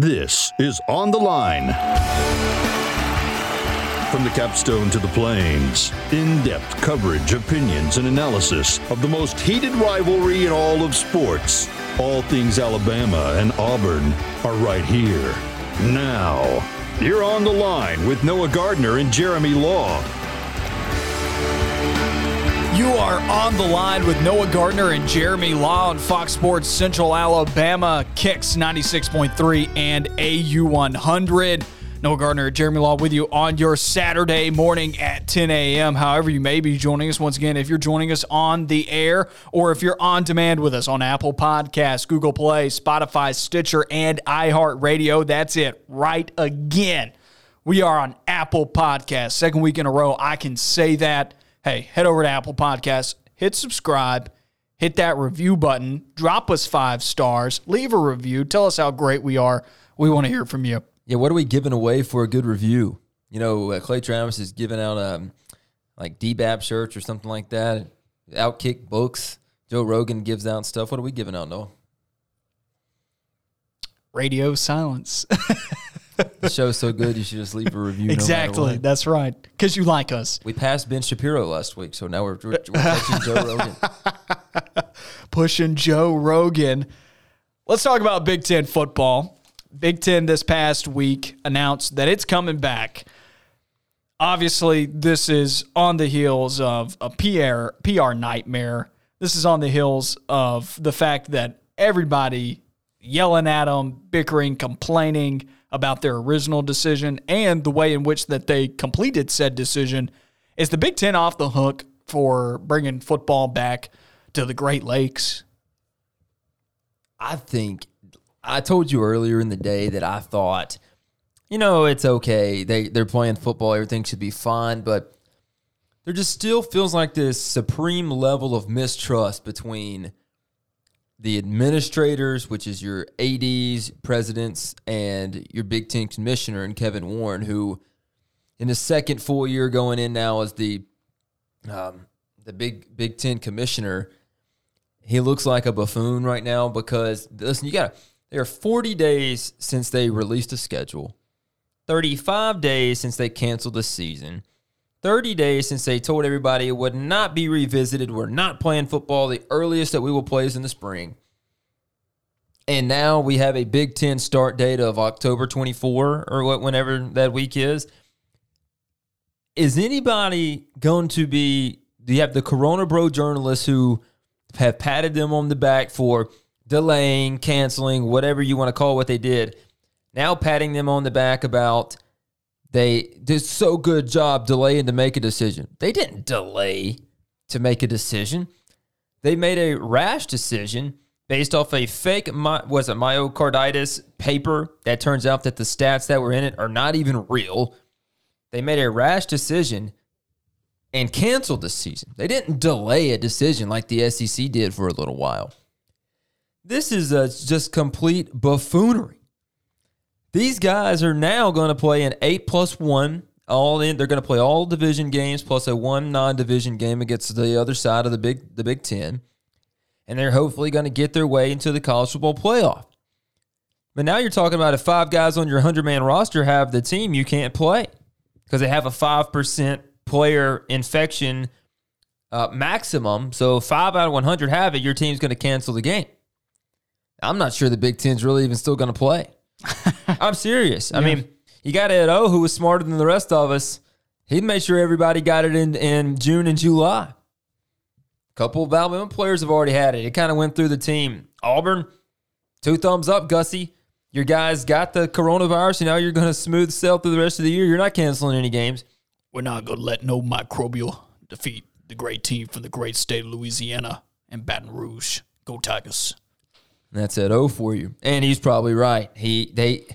This is On the Line. From the capstone to the plains, in depth coverage, opinions, and analysis of the most heated rivalry in all of sports. All things Alabama and Auburn are right here. Now, you're on the line with Noah Gardner and Jeremy Law. You are on the line with Noah Gardner and Jeremy Law on Fox Sports Central Alabama, Kicks 96.3 and AU 100. Noah Gardner, Jeremy Law with you on your Saturday morning at 10 a.m. However, you may be joining us once again if you're joining us on the air or if you're on demand with us on Apple Podcasts, Google Play, Spotify, Stitcher, and iHeartRadio. That's it, right again. We are on Apple Podcasts. Second week in a row, I can say that. Hey, head over to Apple Podcasts, hit subscribe, hit that review button, drop us five stars, leave a review, tell us how great we are. We want to hear from you. Yeah, what are we giving away for a good review? You know, uh, Clay Travis is giving out um, like DBAP shirts or something like that. Outkick books. Joe Rogan gives out stuff. What are we giving out, Noah? Radio silence. the show's so good, you should just leave a review. exactly. No That's right. Because you like us. We passed Ben Shapiro last week, so now we're, we're, we're touching Joe Rogan. Pushing Joe Rogan. Let's talk about Big Ten football. Big Ten this past week announced that it's coming back. Obviously, this is on the heels of a PR, PR nightmare. This is on the heels of the fact that everybody yelling at them, bickering, complaining about their original decision and the way in which that they completed said decision. Is the Big Ten off the hook for bringing football back to the Great Lakes? I think I told you earlier in the day that I thought, you know, it's okay. They they're playing football, everything should be fine, but there just still feels like this supreme level of mistrust between the administrators, which is your ADs, presidents, and your Big Ten commissioner and Kevin Warren, who in his second full year going in now as the um, the big Big Ten commissioner, he looks like a buffoon right now because listen, you got there are 40 days since they released a schedule, 35 days since they canceled the season. 30 days since they told everybody it would not be revisited. We're not playing football. The earliest that we will play is in the spring. And now we have a Big Ten start date of October 24 or what, whenever that week is. Is anybody going to be? Do you have the Corona Bro journalists who have patted them on the back for delaying, canceling, whatever you want to call what they did? Now patting them on the back about they did so good job delaying to make a decision. They didn't delay to make a decision. They made a rash decision based off a fake was it myocarditis paper that turns out that the stats that were in it are not even real. They made a rash decision and canceled the season. They didn't delay a decision like the SEC did for a little while. This is a, just complete buffoonery. These guys are now going to play an eight plus one all in. They're going to play all division games plus a one non-division game against the other side of the big the Big Ten, and they're hopefully going to get their way into the college football playoff. But now you're talking about if five guys on your hundred man roster have the team, you can't play because they have a five percent player infection uh, maximum. So five out of one hundred have it, your team's going to cancel the game. I'm not sure the Big Ten's really even still going to play. I'm serious. I mean, you got Ed O, who was smarter than the rest of us. He made sure everybody got it in, in June and July. A couple of Alabama players have already had it. It kind of went through the team. Auburn, two thumbs up, Gussie. Your guys got the coronavirus, and now you're going to smooth sail through the rest of the year. You're not canceling any games. We're not going to let no microbial defeat the great team from the great state of Louisiana and Baton Rouge. Go Tigers. That's Ed O for you. And he's probably right. He they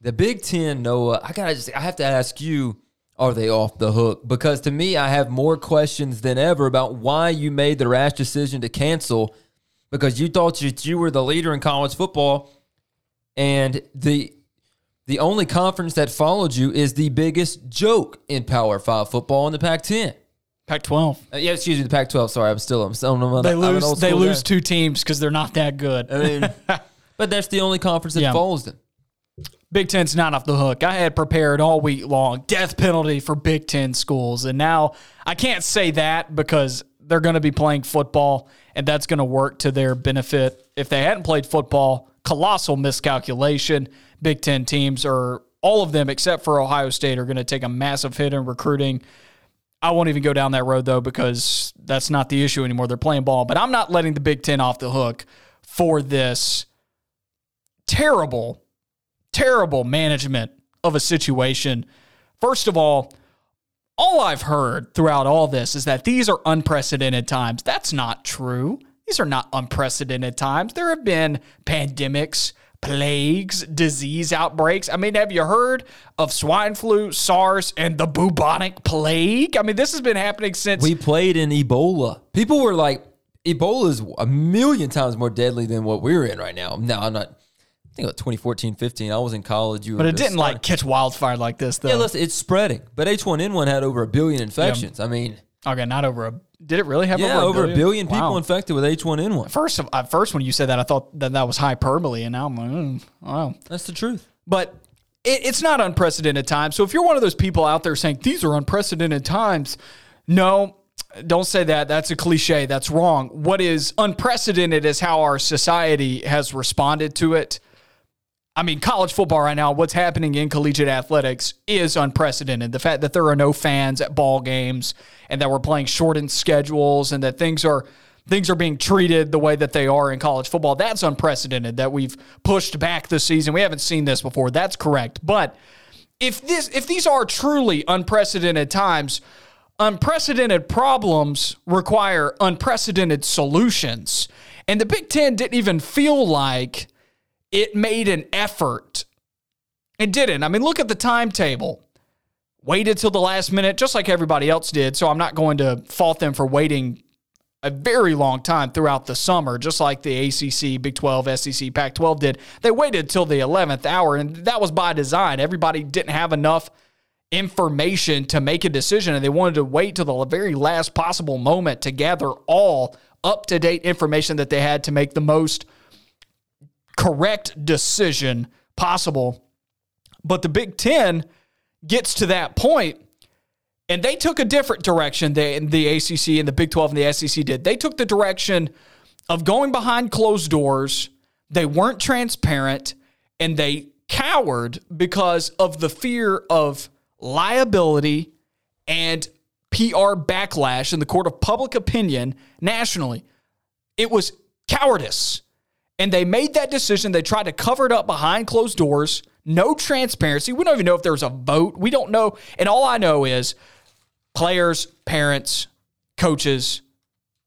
the Big Ten, Noah, I gotta just I have to ask you, are they off the hook? Because to me, I have more questions than ever about why you made the rash decision to cancel because you thought that you were the leader in college football and the the only conference that followed you is the biggest joke in Power Five football in the Pac 10. Pac-12. Uh, yeah, excuse me, the Pac-12. Sorry, I'm still I'm still I'm, they I'm lose they lose guy. two teams because they're not that good. I mean, but that's the only conference that yeah. follows them. Big Ten's not off the hook. I had prepared all week long death penalty for Big Ten schools. And now I can't say that because they're going to be playing football and that's going to work to their benefit. If they hadn't played football, colossal miscalculation. Big Ten teams are all of them except for Ohio State are going to take a massive hit in recruiting. I won't even go down that road though because that's not the issue anymore. They're playing ball, but I'm not letting the Big Ten off the hook for this terrible terrible management of a situation. First of all, all I've heard throughout all this is that these are unprecedented times. That's not true. These are not unprecedented times. There have been pandemics, plagues, disease outbreaks. I mean, have you heard of swine flu, SARS, and the bubonic plague? I mean, this has been happening since. We played in Ebola. People were like, Ebola is a million times more deadly than what we're in right now. No, I'm not I think about 2014, 15. I was in college. You but it didn't like catch wildfire like this, though. Yeah, listen, it's spreading. But H1N1 had over a billion infections. Yeah. I mean, okay, not over a. Did it really have yeah, over, a billion, a billion people wow. infected with H1N1? First, at first, when you said that, I thought that that was hyperbole, and now I'm like, mm, wow, that's the truth. But it, it's not unprecedented times. So if you're one of those people out there saying these are unprecedented times, no, don't say that. That's a cliche. That's wrong. What is unprecedented is how our society has responded to it. I mean, college football right now, what's happening in collegiate athletics is unprecedented. The fact that there are no fans at ball games and that we're playing shortened schedules and that things are things are being treated the way that they are in college football, that's unprecedented. That we've pushed back the season. We haven't seen this before. That's correct. But if this if these are truly unprecedented times, unprecedented problems require unprecedented solutions. And the Big 10 didn't even feel like it made an effort. It didn't. I mean, look at the timetable. Waited till the last minute, just like everybody else did. So I'm not going to fault them for waiting a very long time throughout the summer, just like the ACC, Big 12, SEC, Pac 12 did. They waited till the 11th hour, and that was by design. Everybody didn't have enough information to make a decision, and they wanted to wait till the very last possible moment to gather all up to date information that they had to make the most correct decision possible. But the Big Ten gets to that point, and they took a different direction than the ACC and the Big 12 and the SEC did. They took the direction of going behind closed doors. They weren't transparent, and they cowered because of the fear of liability and PR backlash in the court of public opinion nationally. It was cowardice. And they made that decision. They tried to cover it up behind closed doors. No transparency. We don't even know if there was a vote. We don't know. And all I know is players, parents, coaches,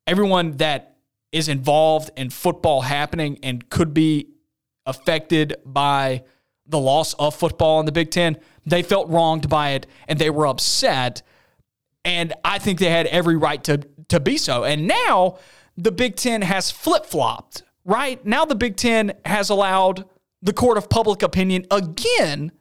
everyone that is involved in football happening and could be affected by the loss of football in the Big Ten, they felt wronged by it and they were upset. And I think they had every right to, to be so. And now the Big Ten has flip flopped right? Now the Big Ten has allowed the court of public opinion again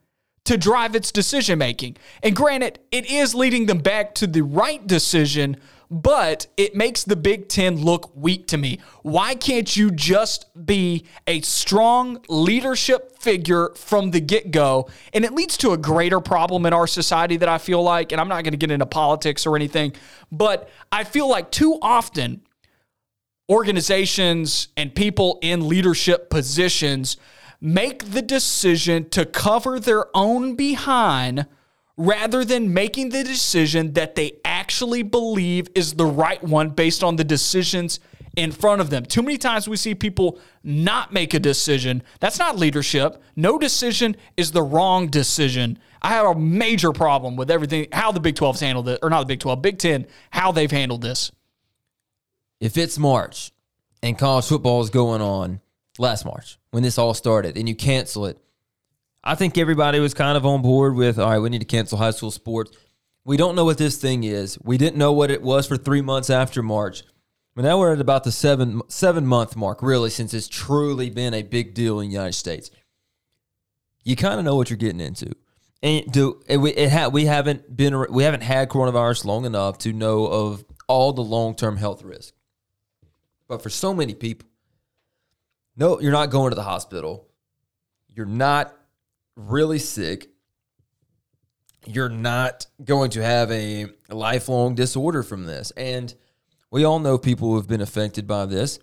to drive its decision making. And granted, it is leading them back to the right decision, but it makes the Big Ten look weak to me. Why can't you just be a strong leadership figure from the get go? And it leads to a greater problem in our society that I feel like, and I'm not going to get into politics or anything, but I feel like too often organizations and people in leadership positions make the decision to cover their own behind rather than making the decision that they actually believe is the right one based on the decisions in front of them. Too many times we see people not make a decision. That's not leadership. No decision is the wrong decision. I have a major problem with everything, how the Big 12's handled it, or not the Big 12, Big 10, how they've handled this if it's March and college football is going on last March when this all started and you cancel it, I think everybody was kind of on board with, all right, we need to cancel high school sports. We don't know what this thing is. We didn't know what it was for three months after March. But now we're at about the seven seven month mark, really, since it's truly been a big deal in the United States. You kind of know what you're getting into, and do it, it ha, we haven't been we haven't had coronavirus long enough to know of all the long term health risks. But for so many people, no, you're not going to the hospital. You're not really sick, you're not going to have a lifelong disorder from this. And we all know people who have been affected by this,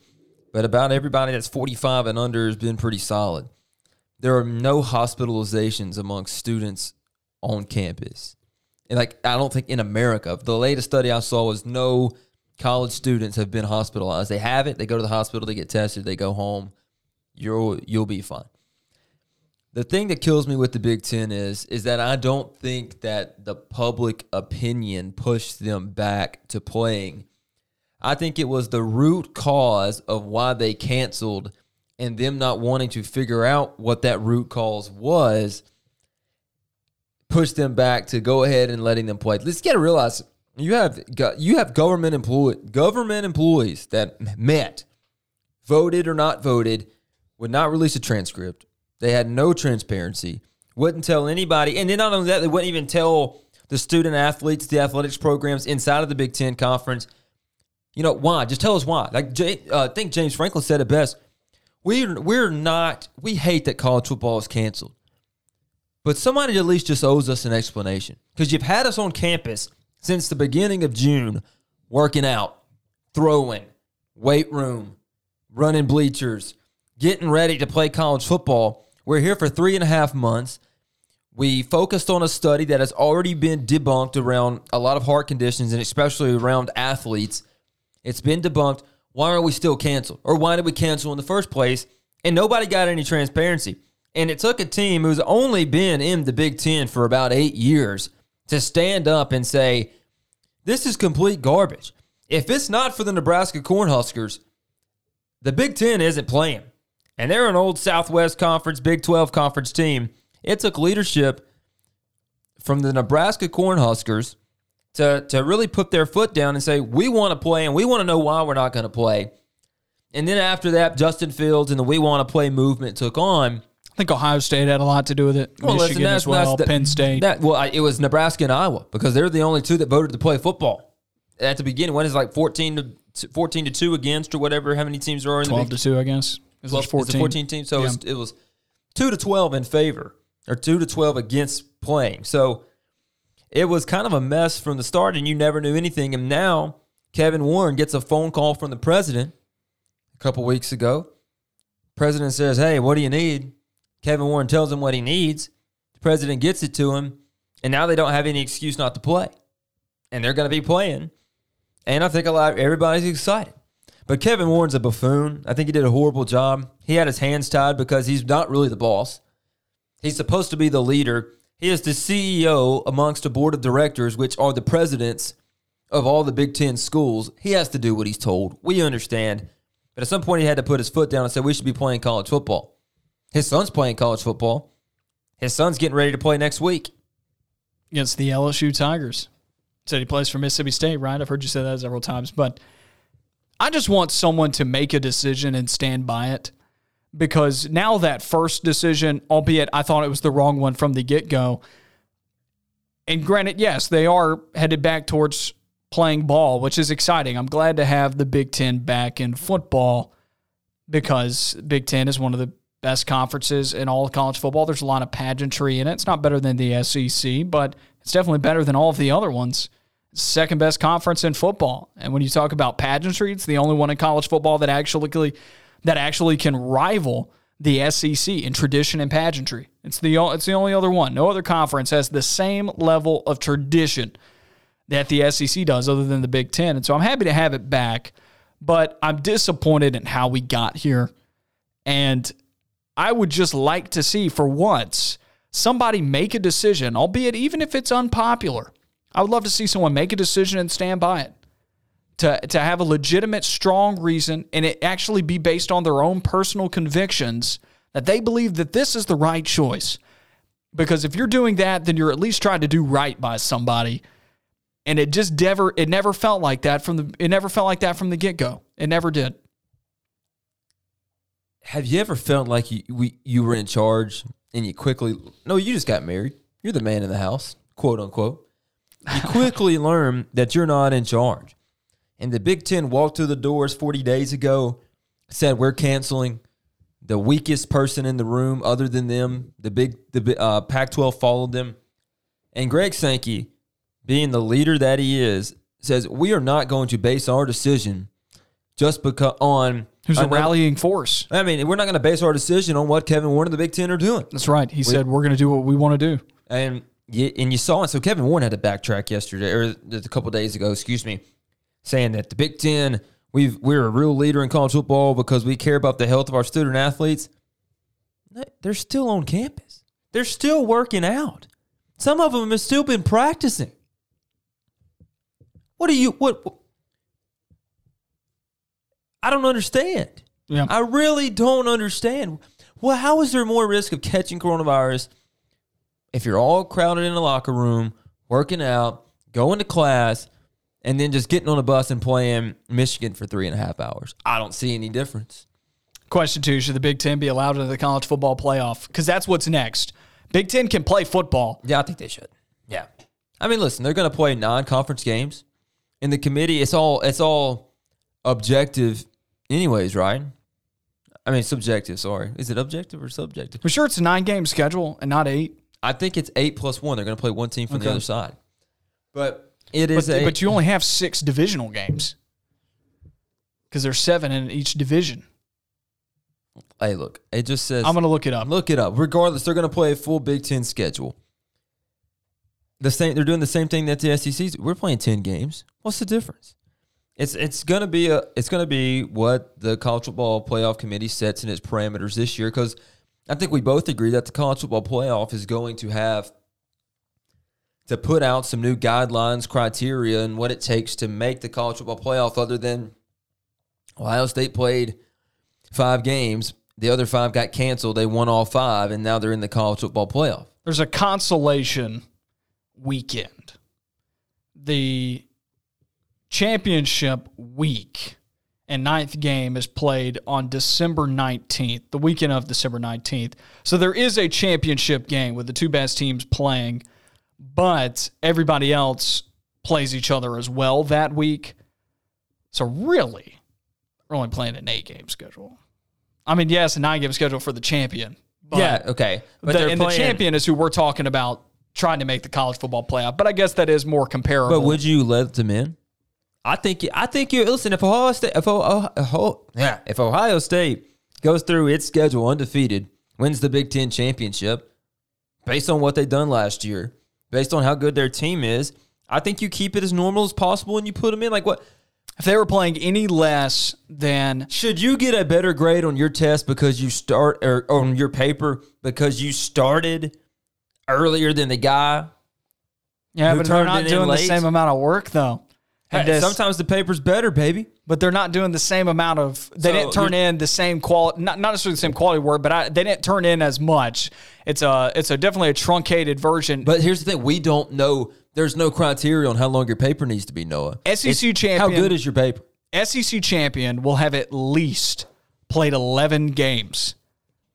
but about everybody that's 45 and under has been pretty solid. There are no hospitalizations amongst students on campus. And like I don't think in America, the latest study I saw was no college students have been hospitalized. They have it, they go to the hospital, they get tested, they go home. You'll you'll be fine. The thing that kills me with the Big Ten is is that I don't think that the public opinion pushed them back to playing. I think it was the root cause of why they canceled and them not wanting to figure out what that root cause was pushed them back to go ahead and letting them play. Let's get to realize you have you have government employee government employees that met, voted or not voted, would not release a transcript. They had no transparency. Wouldn't tell anybody, and then not only that, they wouldn't even tell the student athletes, the athletics programs inside of the Big Ten conference. You know why? Just tell us why. Like uh, I think James Franklin said it best. We're we're not. We hate that college football is canceled, but somebody at least just owes us an explanation because you've had us on campus since the beginning of June, working out, throwing, weight room, running bleachers, getting ready to play college football. We're here for three and a half months. We focused on a study that has already been debunked around a lot of heart conditions and especially around athletes. It's been debunked. Why are we still canceled? Or why did we cancel in the first place? And nobody got any transparency. And it took a team who's only been in the Big Ten for about eight years to stand up and say, this is complete garbage. If it's not for the Nebraska Cornhuskers, the Big Ten isn't playing. And they're an old Southwest Conference, Big 12 Conference team. It took leadership from the Nebraska Cornhuskers to, to really put their foot down and say, we want to play and we want to know why we're not going to play. And then after that, Justin Fields and the We Want to Play movement took on think Ohio State had a lot to do with it. Well, Michigan as well. The, Penn State. That, well, I, it was Nebraska and Iowa because they're the only two that voted to play football at the beginning. When is like fourteen to fourteen to two against or whatever? How many teams are? in Twelve the to two, I guess. It was 14. 14 teams. So yeah. it, was, it was two to twelve in favor or two to twelve against playing. So it was kind of a mess from the start, and you never knew anything. And now Kevin Warren gets a phone call from the president a couple weeks ago. President says, "Hey, what do you need?" Kevin Warren tells him what he needs. The president gets it to him, and now they don't have any excuse not to play. And they're going to be playing. And I think a lot everybody's excited. But Kevin Warren's a buffoon. I think he did a horrible job. He had his hands tied because he's not really the boss. He's supposed to be the leader. He is the CEO amongst a board of directors, which are the presidents of all the Big Ten schools. He has to do what he's told. We understand. But at some point, he had to put his foot down and say, we should be playing college football. His son's playing college football. His son's getting ready to play next week against the LSU Tigers. Said he plays for Mississippi State, right? I've heard you say that several times, but I just want someone to make a decision and stand by it because now that first decision, albeit I thought it was the wrong one from the get go, and granted, yes, they are headed back towards playing ball, which is exciting. I'm glad to have the Big Ten back in football because Big Ten is one of the best conferences in all of college football. There's a lot of pageantry in it. It's not better than the SEC, but it's definitely better than all of the other ones. Second best conference in football. And when you talk about pageantry, it's the only one in college football that actually that actually can rival the SEC in tradition and pageantry. It's the it's the only other one. No other conference has the same level of tradition that the SEC does other than the Big 10. And so I'm happy to have it back, but I'm disappointed in how we got here. And I would just like to see for once somebody make a decision, albeit even if it's unpopular. I would love to see someone make a decision and stand by it. To, to have a legitimate, strong reason and it actually be based on their own personal convictions that they believe that this is the right choice. Because if you're doing that, then you're at least trying to do right by somebody. And it just never it never felt like that from the it never felt like that from the get-go. It never did have you ever felt like you we, you were in charge and you quickly no you just got married. You're the man in the house quote unquote. You quickly learn that you're not in charge. And the big ten walked through the doors 40 days ago said we're canceling the weakest person in the room other than them. The big the uh, Pac-12 followed them, and Greg Sankey, being the leader that he is, says we are not going to base our decision just because on Who's a rallying force? I mean, we're not going to base our decision on what Kevin Warren and the Big Ten are doing. That's right. He said we're going to do what we want to do. And you, and you saw it. So Kevin Warren had to backtrack yesterday or a couple days ago, excuse me, saying that the Big Ten we've we're a real leader in college football because we care about the health of our student athletes. They're still on campus. They're still working out. Some of them have still been practicing. What do you what? I don't understand. Yeah. I really don't understand. Well, how is there more risk of catching coronavirus if you're all crowded in a locker room, working out, going to class, and then just getting on a bus and playing Michigan for three and a half hours? I don't see any difference. Question two Should the Big Ten be allowed into the college football playoff? Because that's what's next. Big Ten can play football. Yeah, I think they should. Yeah. I mean, listen, they're going to play non-conference games. In the committee, it's all it's all objective anyways, right? I mean, subjective, sorry. Is it objective or subjective? We're sure it's a nine game schedule and not eight. I think it's 8 plus 1. They're going to play one team from the Okay. other side. But it is. But, a but you only have six divisional games because there's seven in each division. Hey, look, it just says I'm going to look it up. Look it up. Regardless, they're going to play a full Big Ten schedule. The same, they're doing the same thing that the SEC's. We're playing ten games. What's the difference? It's it's to be a it's to be what the college football playoff committee sets in its parameters this year because I think we both agree that the college football playoff is going to have to put out some new guidelines, criteria, and what it takes to make the college football playoff. Other than Ohio State played five games. The other five got canceled. They won all five, and now they're in the college football playoff. There's a consolation weekend. The championship week and ninth game is played on December 19th, the weekend of December 19th. So there is a championship game with the two best teams playing, but everybody else plays each other as well that week. So really, we're only playing an eight game schedule. I mean, yes, a nine game schedule for the champion. But yeah, okay. But the, and the champion is who we're talking about trying to make the college football playoff. But I guess that is more comparable. But would you let them in? I think. I think you listen. If Ohio State, if Ohio, yeah, if Ohio State goes through its schedule undefeated, wins the Big Ten championship, based on what they've done last year, based on how good their team is, I think you keep it as normal as possible and you put them in. Like what? if they were playing any less than Should you get a better grade on your test because you start or on your paper because you started earlier than the guy? yeah, but they're not doing the same amount of work though. And Hey, this- sometimes the paper's better, baby. but they're not doing the same amount of. They So didn't turn in the same quality, not not necessarily the same quality work, but I, they didn't turn in as much. It's a it's a definitely a truncated version. But here's the thing: we don't know. There's no criteria on how long your paper needs to be. Noah, SEC It's- champion- How good is your paper? SEC champion will have at least played 11 games.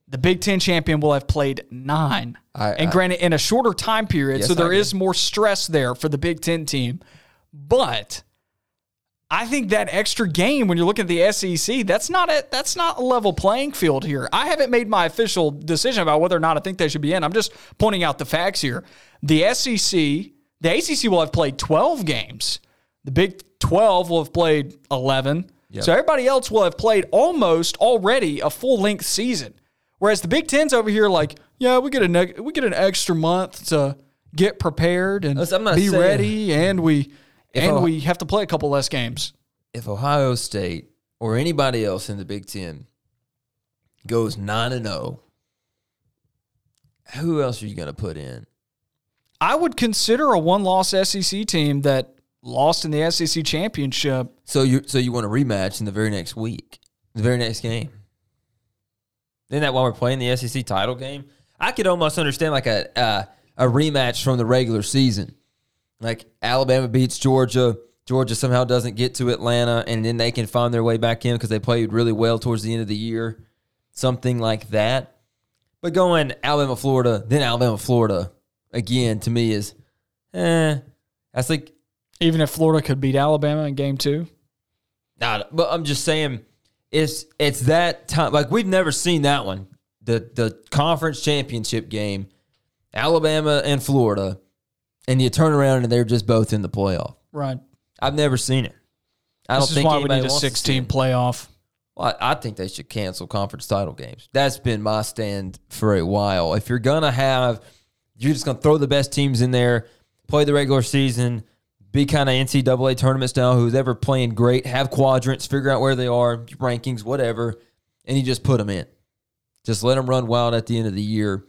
The Big Ten champion will have played nine. I- and I- granted, in a shorter time period, Yes, so there I is agree. more stress there for the Big Ten team. But I think that extra game when you're looking at the SEC, that's not a that's not a level playing field here. I haven't made my official decision about whether or not I think they should be in. I'm just pointing out the facts here. The SEC, the ACC will have played 12 games. The Big 12 will have played 11. So everybody else will have played almost already a full length season. Whereas the Big Ten's over here, like, yeah, we get a neg- we get an extra month to get prepared and I'm not be saying- ready, and we and I- we have to play a couple less games. If Ohio State or anybody else in the Big Ten goes nine and zero, who else are you going to put in? I would consider a one loss SEC team that lost in the SEC championship. So you so you want a rematch in the very next week, the very next game. Isn't that why we're playing the SEC title game? I could almost understand like a uh, a rematch from the regular season, like Alabama beats Georgia. Georgia somehow doesn't get to Atlanta, and then they can find their way back in because they played really well towards the end of the year, something like that. But going Alabama, Florida, then Alabama, Florida again to me is, eh. That's like Even if Florida could beat Alabama in game two. Nah, but I'm just saying, it's it's that time. Like we've never seen that one. The the conference championship game, Alabama and Florida, and you turn around and they're just both in the playoff. Right. I've never seen it. I don't This is think why we need a wants to see 16 playoff. Well, I I think they should cancel conference title games. That's been my stand for a while. If you're gonna have, you're just gonna throw the best teams in there, play the regular season, be kind of NCAA tournament style. Who's ever playing great, have quadrants, figure out where they are, rankings, whatever, and you just put them in. Just let them run wild at the end of the year.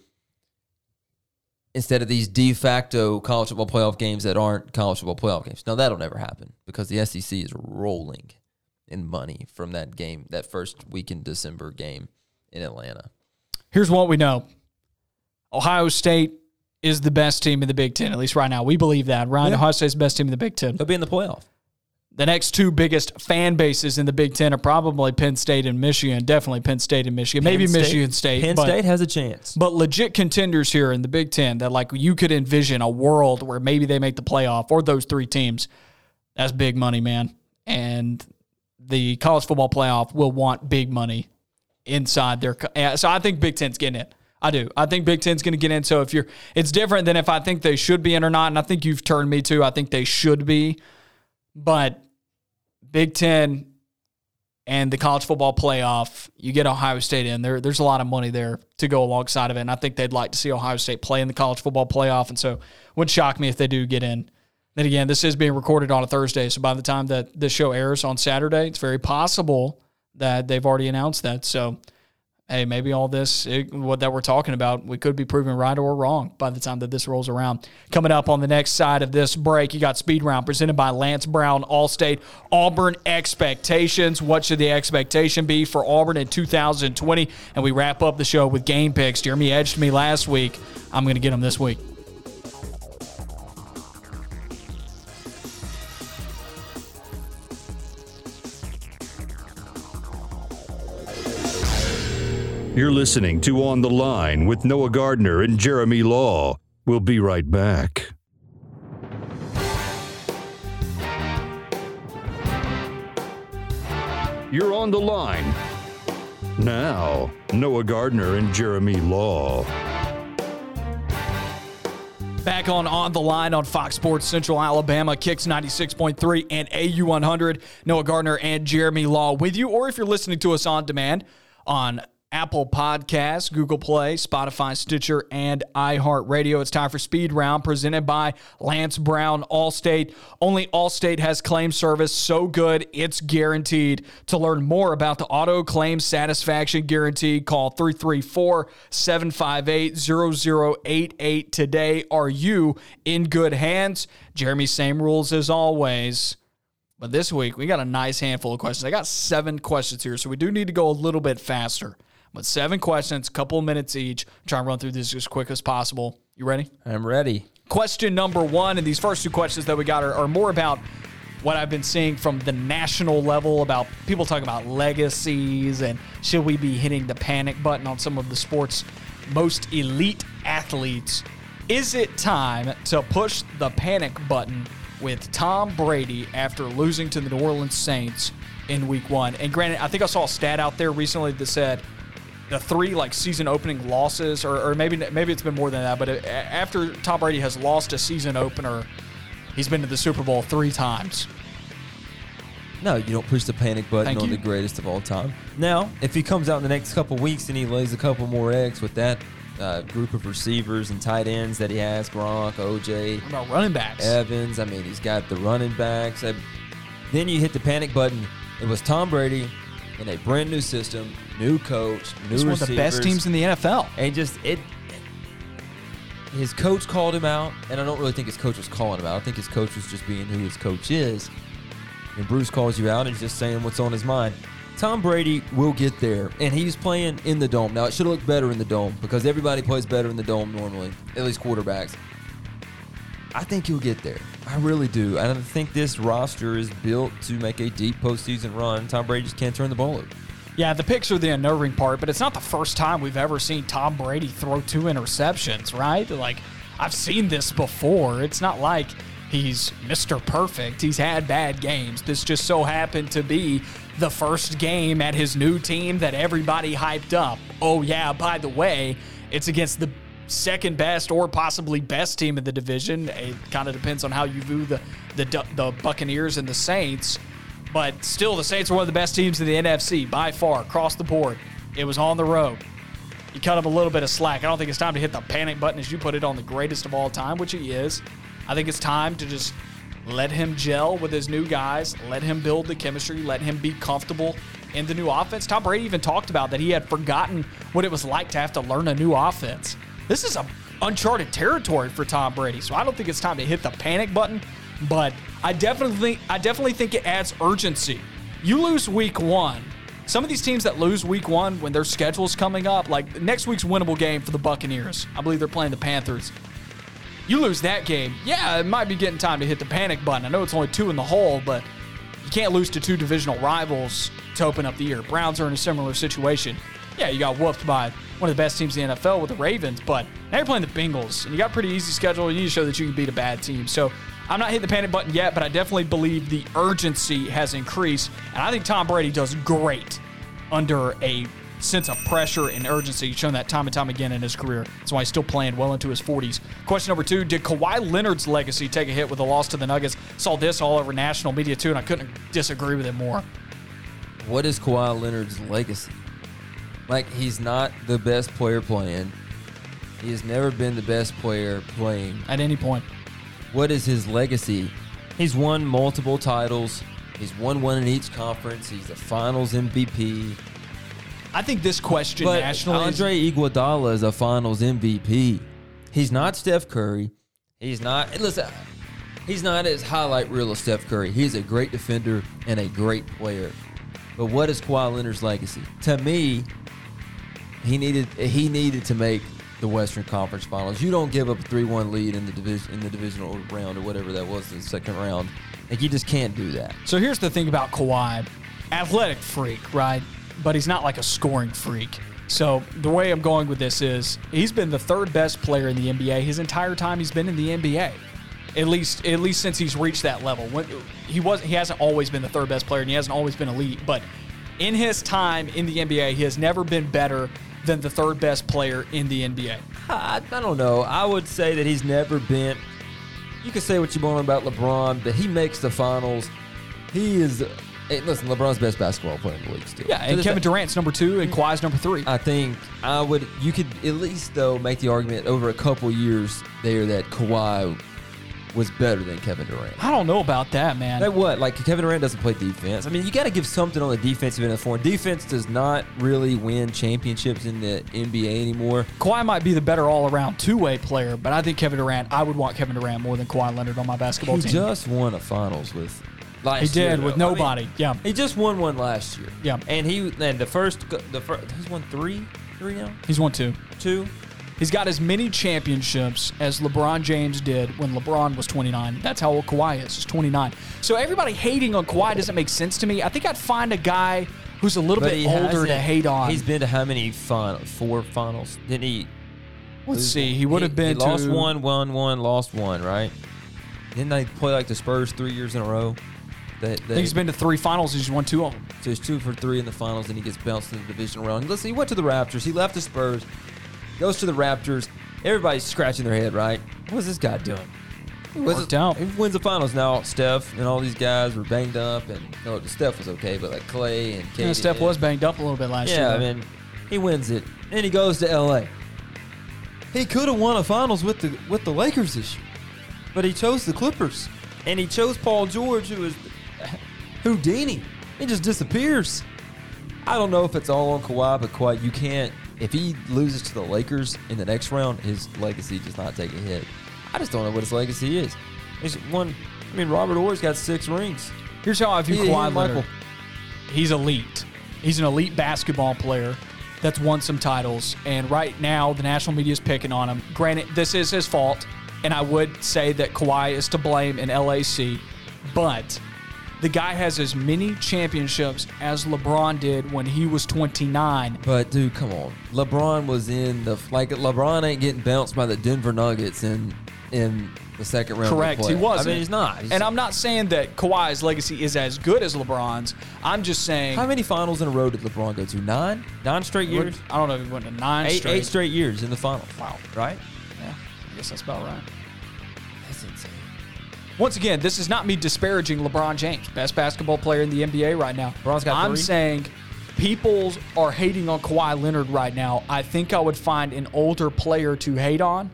Instead of these de facto college football playoff games that aren't college football playoff games. Now that'll never happen because the SEC is rolling in money from that game, that first week in December game in Atlanta. Here's what we know Ohio State is the best team in the Big Ten, at least right now. We believe that, Ryan, Yeah. Ohio State's the best team in the Big Ten. They'll be in the playoff. The next two biggest fan bases in the Big Ten are probably Penn State and Michigan. Definitely Penn State and Michigan. Maybe State- Michigan State. Penn but, State has a chance. But legit contenders here in the Big Ten that like you could envision a world where maybe they make the playoff or those three teams. That's big money, man. And the college football playoff will want big money inside their. So I think Big Ten's getting it. I do. I think Big Ten's going to get in. So if you're, it's different than if I think they should be in or not. And I think you've turned me to. I think they should be, but Big Ten and the college football playoff, you get Ohio State in there. There's a lot of money there to go alongside of it, and I think they'd like to see Ohio State play in the college football playoff. And so, would shock me if they do get in. Then again, this is being recorded on a Thursday, so by the time that this show airs on Saturday, it's very possible that they've already announced that. So, hey, maybe all this it, what that we're talking about, we could be proven right or wrong by the time that this rolls around. Coming up on the next side of this break, you got Speed Round presented by Lance Brown, Allstate, Auburn expectations. What should the expectation be for Auburn in 2020? And we wrap up the show with game picks. Jeremy edged me last week. I'm going to get him this week. You're listening to On the Line with Noah Gardner and Jeremy Law. We'll be right back. You're on the line. Now, Noah Gardner and Jeremy Law. Back on On the Line on Fox Sports Central Alabama, Kicks 96.3 and AU 100. Noah Gardner and Jeremy Law with you, or if you're listening to us on demand on Apple Podcasts, Google Play, Spotify, Stitcher, and iHeartRadio. It's time for Speed Round presented by Lance Brown Allstate. Only Allstate has claim service so good it's guaranteed. To learn more about the auto claim satisfaction guarantee, call 334 758 0088 today. Are you in good hands? Jeremy, same rules as always. But this week, we got a nice handful of questions. I got seven questions here, so we do need to go a little bit faster. But seven questions, couple of minutes each. Try and run through this as quick as possible. You ready? I'm ready. Question number one, and these first two questions that we got are, are more about what I've been seeing from the national level about people talking about legacies and should we be hitting the panic button on some of the sport's most elite athletes. Is it time to push the panic button with Tom Brady after losing to the New Orleans Saints in week one? And granted, I think I saw a stat out there recently that said the three like season opening losses, or, or maybe maybe it's been more than that. But a- after Tom Brady has lost a season opener, he's been to the Super Bowl three times. No, you don't push the panic button Thank on you. the greatest of all time. Now, if he comes out in the next couple weeks and he lays a couple more eggs with that uh, group of receivers and tight ends that he has, Gronk, OJ, What about running backs? Evans. I mean, he's got the running backs. Uh, then you hit the panic button. It was Tom Brady in a brand new system, new coach, new He's one of the best teams in the NFL. and just it. His coach called him out, and I don't really think his coach was calling him out. I think his coach was just being who his coach is. And Bruce calls you out and just saying what's on his mind. Tom Brady will get there, and he's playing in the dome. Now, it should have looked better in the dome because everybody plays better in the dome normally, at least quarterbacks. I think he'll get there. I really do. And I think this roster is built to make a deep postseason run. Tom Brady just can't turn the ball over. Yeah, the picks are the unnerving part, but it's not the first time we've ever seen Tom Brady throw two interceptions, right? Like, I've seen this before. It's not like he's Mr. Perfect. He's had bad games. This just so happened to be the first game at his new team that everybody hyped up. Oh, yeah, by the way, it's against the second best or possibly best team in the division. It kind of depends on how you view the, the, the Buccaneers and the Saints. But still, the Saints are one of the best teams in the NFC by far, across the board. It was on the road. You cut him a little bit of slack. I don't think it's time to hit the panic button as you put it on the greatest of all time, which he is. I think it's time to just let him gel with his new guys, let him build the chemistry, let him be comfortable in the new offense. Tom Brady even talked about that he had forgotten what it was like to have to learn a new offense. This is a uncharted territory for Tom Brady, so I don't think it's time to hit the panic button, but I definitely I definitely think it adds urgency. You lose week 1, some of these teams that lose week one when their schedule's coming up, like next week's winnable game for the Buccaneers, I believe they're playing the Panthers. You lose that game, yeah, it might be getting time to hit the panic button. I know it's only two in the hole, but you can't lose to two divisional rivals to open up the year. Browns are in a similar situation. Yeah, you got whooped by one of the best teams in the NFL with the Ravens, but now you're playing the Bengals, and you got a pretty easy schedule. You need to show that you can beat a bad team. So I'm not hitting the panic button yet, but I definitely believe the urgency has increased. And I think Tom Brady does great under a sense of pressure and urgency. He's shown that time and time again in his career. That's why he's still playing well into his 40s. Question number two Did Kawhi Leonard's legacy take a hit with the loss to the Nuggets? Saw this all over national media too, and I couldn't disagree with it more. What is Kawhi Leonard's legacy? Like, he's not the best player playing. He has never been the best player playing. At any point. What is his legacy? He's won multiple titles. He's won one in each conference. He's a Finals MVP. I think this question But nationally. is- Andre Iguodala is a Finals MVP. He's not Steph Curry. He's not. Listen, he's not as highlight reel as Steph Curry. He's a great defender and a great player. But what is Kawhi Leonard's legacy? To me, he needed he needed to make the Western Conference Finals. You don't give up a three-one lead in the division in the divisional round or whatever that was, in the second round. Like you just can't do that. So here's the thing about Kawhi athletic freak, right? But he's not like a scoring freak. So the way I'm going with this is he's been the third best player in the NBA his entire time he's been in the NBA. At least at least since he's reached that level. When, he was he hasn't always been the third best player and he hasn't always been elite, but in his time in the NBA, he has never been better than the third best player in the NBA. I, I don't know. I would say that he's never been. You can say what you want about LeBron, but he makes the finals. He is. Hey, listen, LeBron's best basketball player in the league still. Yeah, and Kevin Durant's number two and Kawhi's number three. I think I would. You could at least though make the argument over a couple years there that Kawhi was better than Kevin Durant. I don't know about that, man. Like what? Like Kevin Durant doesn't play defense. I mean, you got to give something on the defensive end of the floor. Defense does not really win championships in the NBA anymore. Kawhi might be the better all-around two-way player, but I think Kevin Durant. I would want Kevin Durant more than Kawhi Leonard on my basketball He team. just won a finals with. Last He did year, with though. I mean, nobody. yeah. He just won one last year. Yeah. And he and the first the first he's won three three now He's won two. two. He's got as many championships as LeBron James did when LeBron was 29. That's how old Kawhi is. He's 29. So everybody hating on Kawhi doesn't make sense to me. I think I'd find a guy who's a little But bit older to hate on. He's been to how many final four finals? Didn't he? Let's see. one? He would have been He lost to- one, won one, lost one. Right? Didn't they play like the Spurs three years in a row? Think he's been to three finals. He's won two of them. So he's two for three in the finals, and he gets bounced in the divisional round. Listen, he went to the Raptors. He left the Spurs, goes to the Raptors. Everybody's scratching their head, right? What's this guy doing? He, wins the- out. he wins the finals now. Steph and all these guys were banged up, and no, Steph was okay, but like Clay and KD. Yeah, Steph was banged up a little bit last year. Yeah, I mean, he wins it, and he goes to LA. He could have won a finals with the with the Lakers this year, but he chose the Clippers, and he chose Paul George, who is Houdini. He just disappears. I don't know if it's all on Kawhi, but Kawhi, you can't. If he loses to the Lakers in the next round, his legacy does not take a hit. I just don't know what his legacy is. He's one. I mean, Robert Horry's got six rings. Here's how I view He- he Kawhi and Leonard. Michael. He's elite. He's an elite basketball player that's won some titles, and right now the national media is picking on him. Granted, this is his fault, and I would say that Kawhi is to blame in LAC, but the guy has as many championships as LeBron did when he was 29. But dude, come on. LeBron was in the like LeBron ain't getting bounced by the Denver Nuggets in in the second round. of the Correct. He wasn't. I mean, he's not. He's- and I'm not saying that Kawhi's legacy is as good as LeBron's. I'm just saying. How many finals in a row did LeBron go to? Nine? Nine straight years? I don't know if he went to nine Eight, straight. eight straight years in the finals. Wow. Right? Yeah, I guess that's about right. Once again, this is not me disparaging LeBron James, best basketball player in the NBA right now. LeBron's got I'm three. saying people are hating on Kawhi Leonard right now. I think I would find an older player to hate on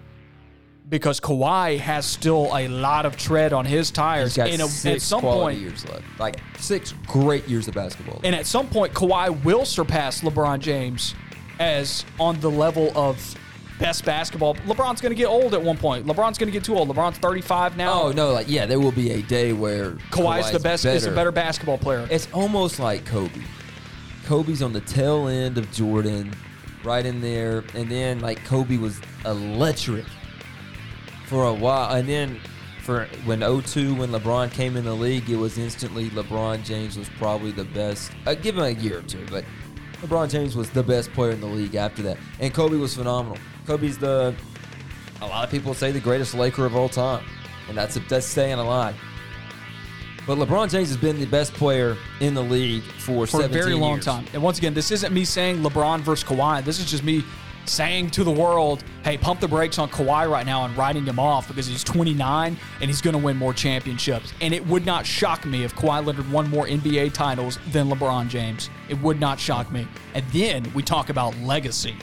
because Kawhi has still a lot of tread on his tires. He's got And a- at some point, years left. Like six great years of basketball. and at some point, Kawhi will surpass LeBron James as on the level of best basketball. LeBron's going to get old at one point. LeBron's going to get too old. LeBron's 35 now. oh no, like yeah, there will be a day where Kawhi's the best. Is a better basketball player. It's almost like Kobe. Kobe's on the tail end of Jordan, right in there, and then like Kobe was electric for a while, and then for when 02, when LeBron came in the league, it was instantly LeBron James was probably the best. Uh, give him a year or two, but LeBron James was the best player in the league after that, and Kobe was phenomenal. Kobe's the a lot of people say the greatest Laker of all time, and that's that's saying a lot. But LeBron James has been the best player in the league for, for a very long years. time. And once again, this isn't me saying LeBron versus Kawhi. This is just me saying to the world, hey, pump the brakes on Kawhi right now and writing him off because he's 29 and he's going to win more championships. And it would not shock me if Kawhi Leonard won more NBA titles than LeBron James. It would not shock me. And then we talk about legacy.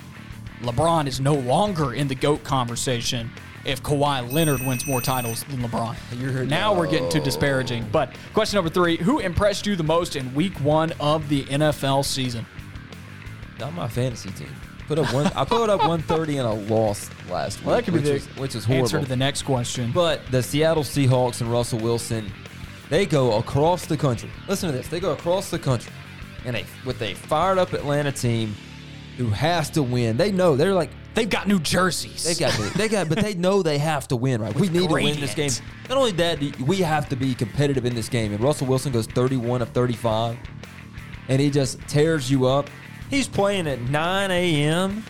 LeBron is no longer in the GOAT conversation if Kawhi Leonard wins more titles than LeBron. You're- now we're getting too disparaging. But question number three Who impressed you the most in week one of the NFL season? Not my fantasy team. Put up one. I put up 130 and a loss last week, Well, that could be which, the is, which is horrible. answer to the next question. But the Seattle Seahawks and Russell Wilson, they go across the country. Listen to this. They go across the country, and with a fired up Atlanta team who has to win. They know they're like They've got New Jerseys. They got, they got, but they know they have to win, right? We need to win this game. Not only that, we have to be competitive in this game. And Russell Wilson goes 31 of 35, and he just tears you up. He's playing at 9 a.m.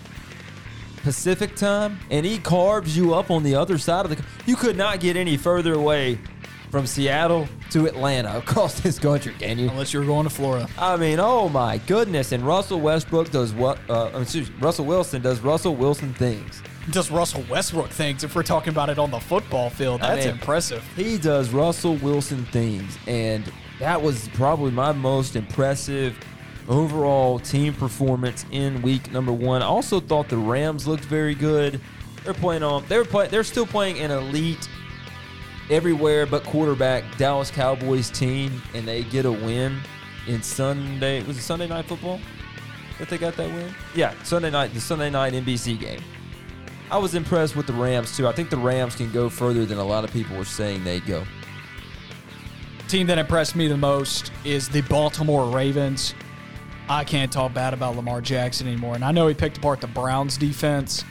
Pacific time, and he carves you up on the other side of the. You could not get any further away from Seattle to Atlanta across this country, can you? Unless you're going to Florida. I mean, oh my goodness! And Russell Westbrook does what? Uh, excuse me, Russell Wilson does Russell Wilson things. Does Russell Westbrook things if we're talking about it on the football field? I That's mean, impressive. He does Russell Wilson things, and that was probably my most impressive overall team performance in week number one. I also thought the Rams looked very good. They're playing on. They're play, They're still playing an elite everywhere but quarterback Dallas Cowboys team, and they get a win in Sunday. Was it Sunday night football that they got that win? Yeah, Sunday night. The Sunday night NBC game. I was impressed with the Rams too. I think the Rams can go further than a lot of people were saying they'd go. Team that impressed me the most is the Baltimore Ravens. I can't talk bad about Lamar Jackson anymore. And I know he picked apart the Browns defense,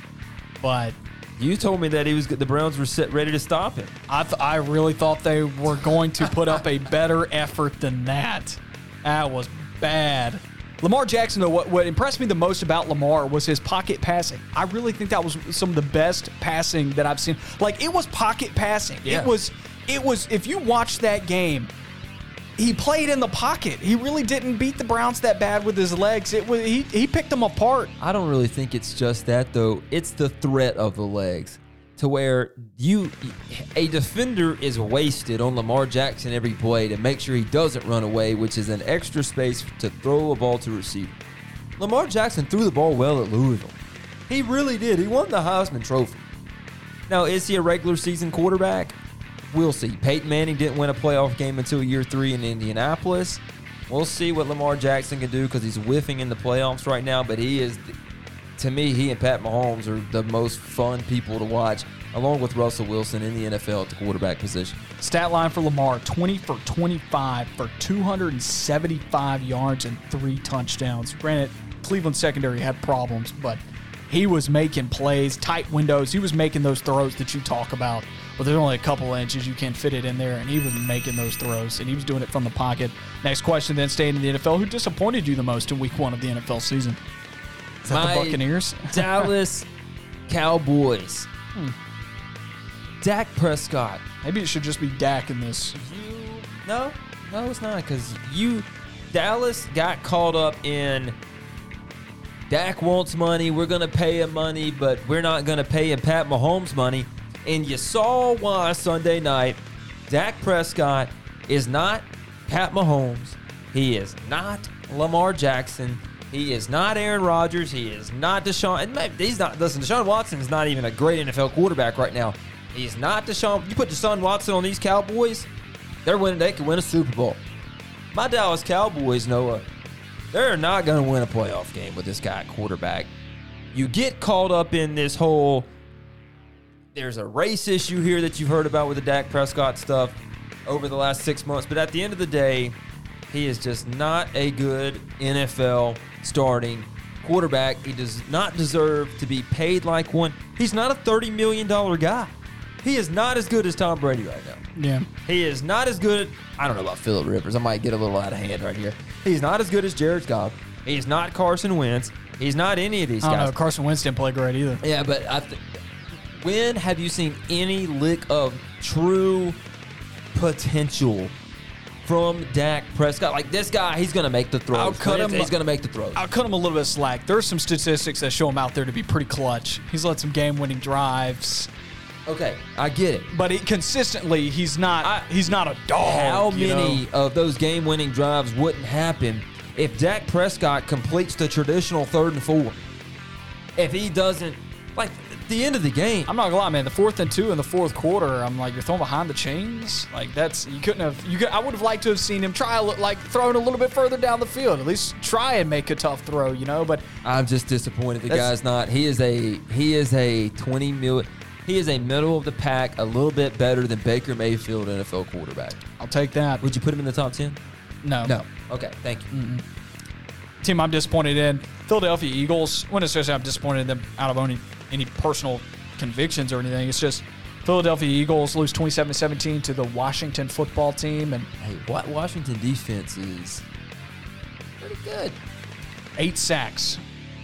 but You told me that he was the Browns were set ready to stop him. I, th- I really thought they were going to put up a better effort than that. That was bad. Lamar Jackson, though, what, what impressed me the most about Lamar was his pocket passing. I really think that was some of the best passing that I've seen. Like it was pocket passing. Yeah. It was it was if you watch that game, he played in the pocket. He really didn't beat the Browns that bad with his legs. It was he he picked them apart. I don't really think it's just that though. It's the threat of the legs to where you a defender is wasted on Lamar Jackson every play to make sure he doesn't run away, which is an extra space to throw a ball to receiver. Lamar Jackson threw the ball well at Louisville. He really did. He won the Heisman Trophy. Now, is he a regular season quarterback? We'll see. Peyton Manning didn't win a playoff game until year three in Indianapolis. We'll see what Lamar Jackson can do because he's whiffing in the playoffs right now. But he is, to me, he and Pat Mahomes are the most fun people to watch, along with Russell Wilson in the NFL at the quarterback position. Stat line for Lamar 20 for 25 for 275 yards and three touchdowns. Granted, Cleveland secondary had problems, but he was making plays, tight windows. He was making those throws that you talk about. But there's only a couple inches you can't fit it in there, and he was making those throws, and he was doing it from the pocket. Next question, then staying in the NFL. Who disappointed you the most in week one of the NFL season? Is that My the Buccaneers? Dallas Cowboys. Hmm. Dak Prescott. Maybe it should just be Dak in this. You no, no, it's not because you Dallas got caught up in. Dak wants money. We're gonna pay him money, but we're not gonna pay him Pat Mahomes money. And you saw why Sunday night. Dak Prescott is not Pat Mahomes. He is not Lamar Jackson. He is not Aaron Rodgers. He is not Deshaun. And he's not. Listen, Deshaun Watson is not even a great NFL quarterback right now. He's not Deshaun. You put Deshaun Watson on these Cowboys, they're winning. They can win a Super Bowl. My Dallas Cowboys, Noah, they're not going to win a playoff game with this guy quarterback. You get caught up in this whole. There's a race issue here that you've heard about with the Dak Prescott stuff over the last six months, but at the end of the day, he is just not a good NFL starting quarterback. He does not deserve to be paid like one. He's not a $30 million guy. He is not as good as Tom Brady right now. Yeah. He is not as good. I don't know about Philip Rivers. I might get a little out of hand right here. He's not as good as Jared Goff. He's not Carson Wentz. He's not any of these I guys. know. Carson Wentz didn't play great either. Yeah, but I th- when have you seen any lick of true potential from Dak Prescott? Like this guy, he's gonna make the throws. I'll cut him- He's gonna make the throws. I'll cut him a little bit slack. There's some statistics that show him out there to be pretty clutch. He's led some game-winning drives, Okay, I get it. but he, consistently he's not. I- he's not a dog. How many know? of those game-winning drives wouldn't happen if Dak Prescott completes the traditional third and four? If he doesn't, like the end of the game, I'm not gonna lie, man. The fourth and two in the fourth quarter, I'm like, you're throwing behind the chains. Like that's you couldn't have. You could, I would have liked to have seen him try a like throwing a little bit further down the field. At least try and make a tough throw, you know. But I'm just disappointed the guy's not. He is a he is a 20 mil. He is a middle of the pack, a little bit better than Baker Mayfield, NFL quarterback. I'll take that. Would you put him in the top 10? No, No. Okay, thank you. team I'm disappointed in. Philadelphia Eagles. When it's just I'm disappointed in them out of any any personal convictions or anything. It's just Philadelphia Eagles lose 27 to 17 to the Washington football team and Hey, what Washington defense is pretty good. eight sacks.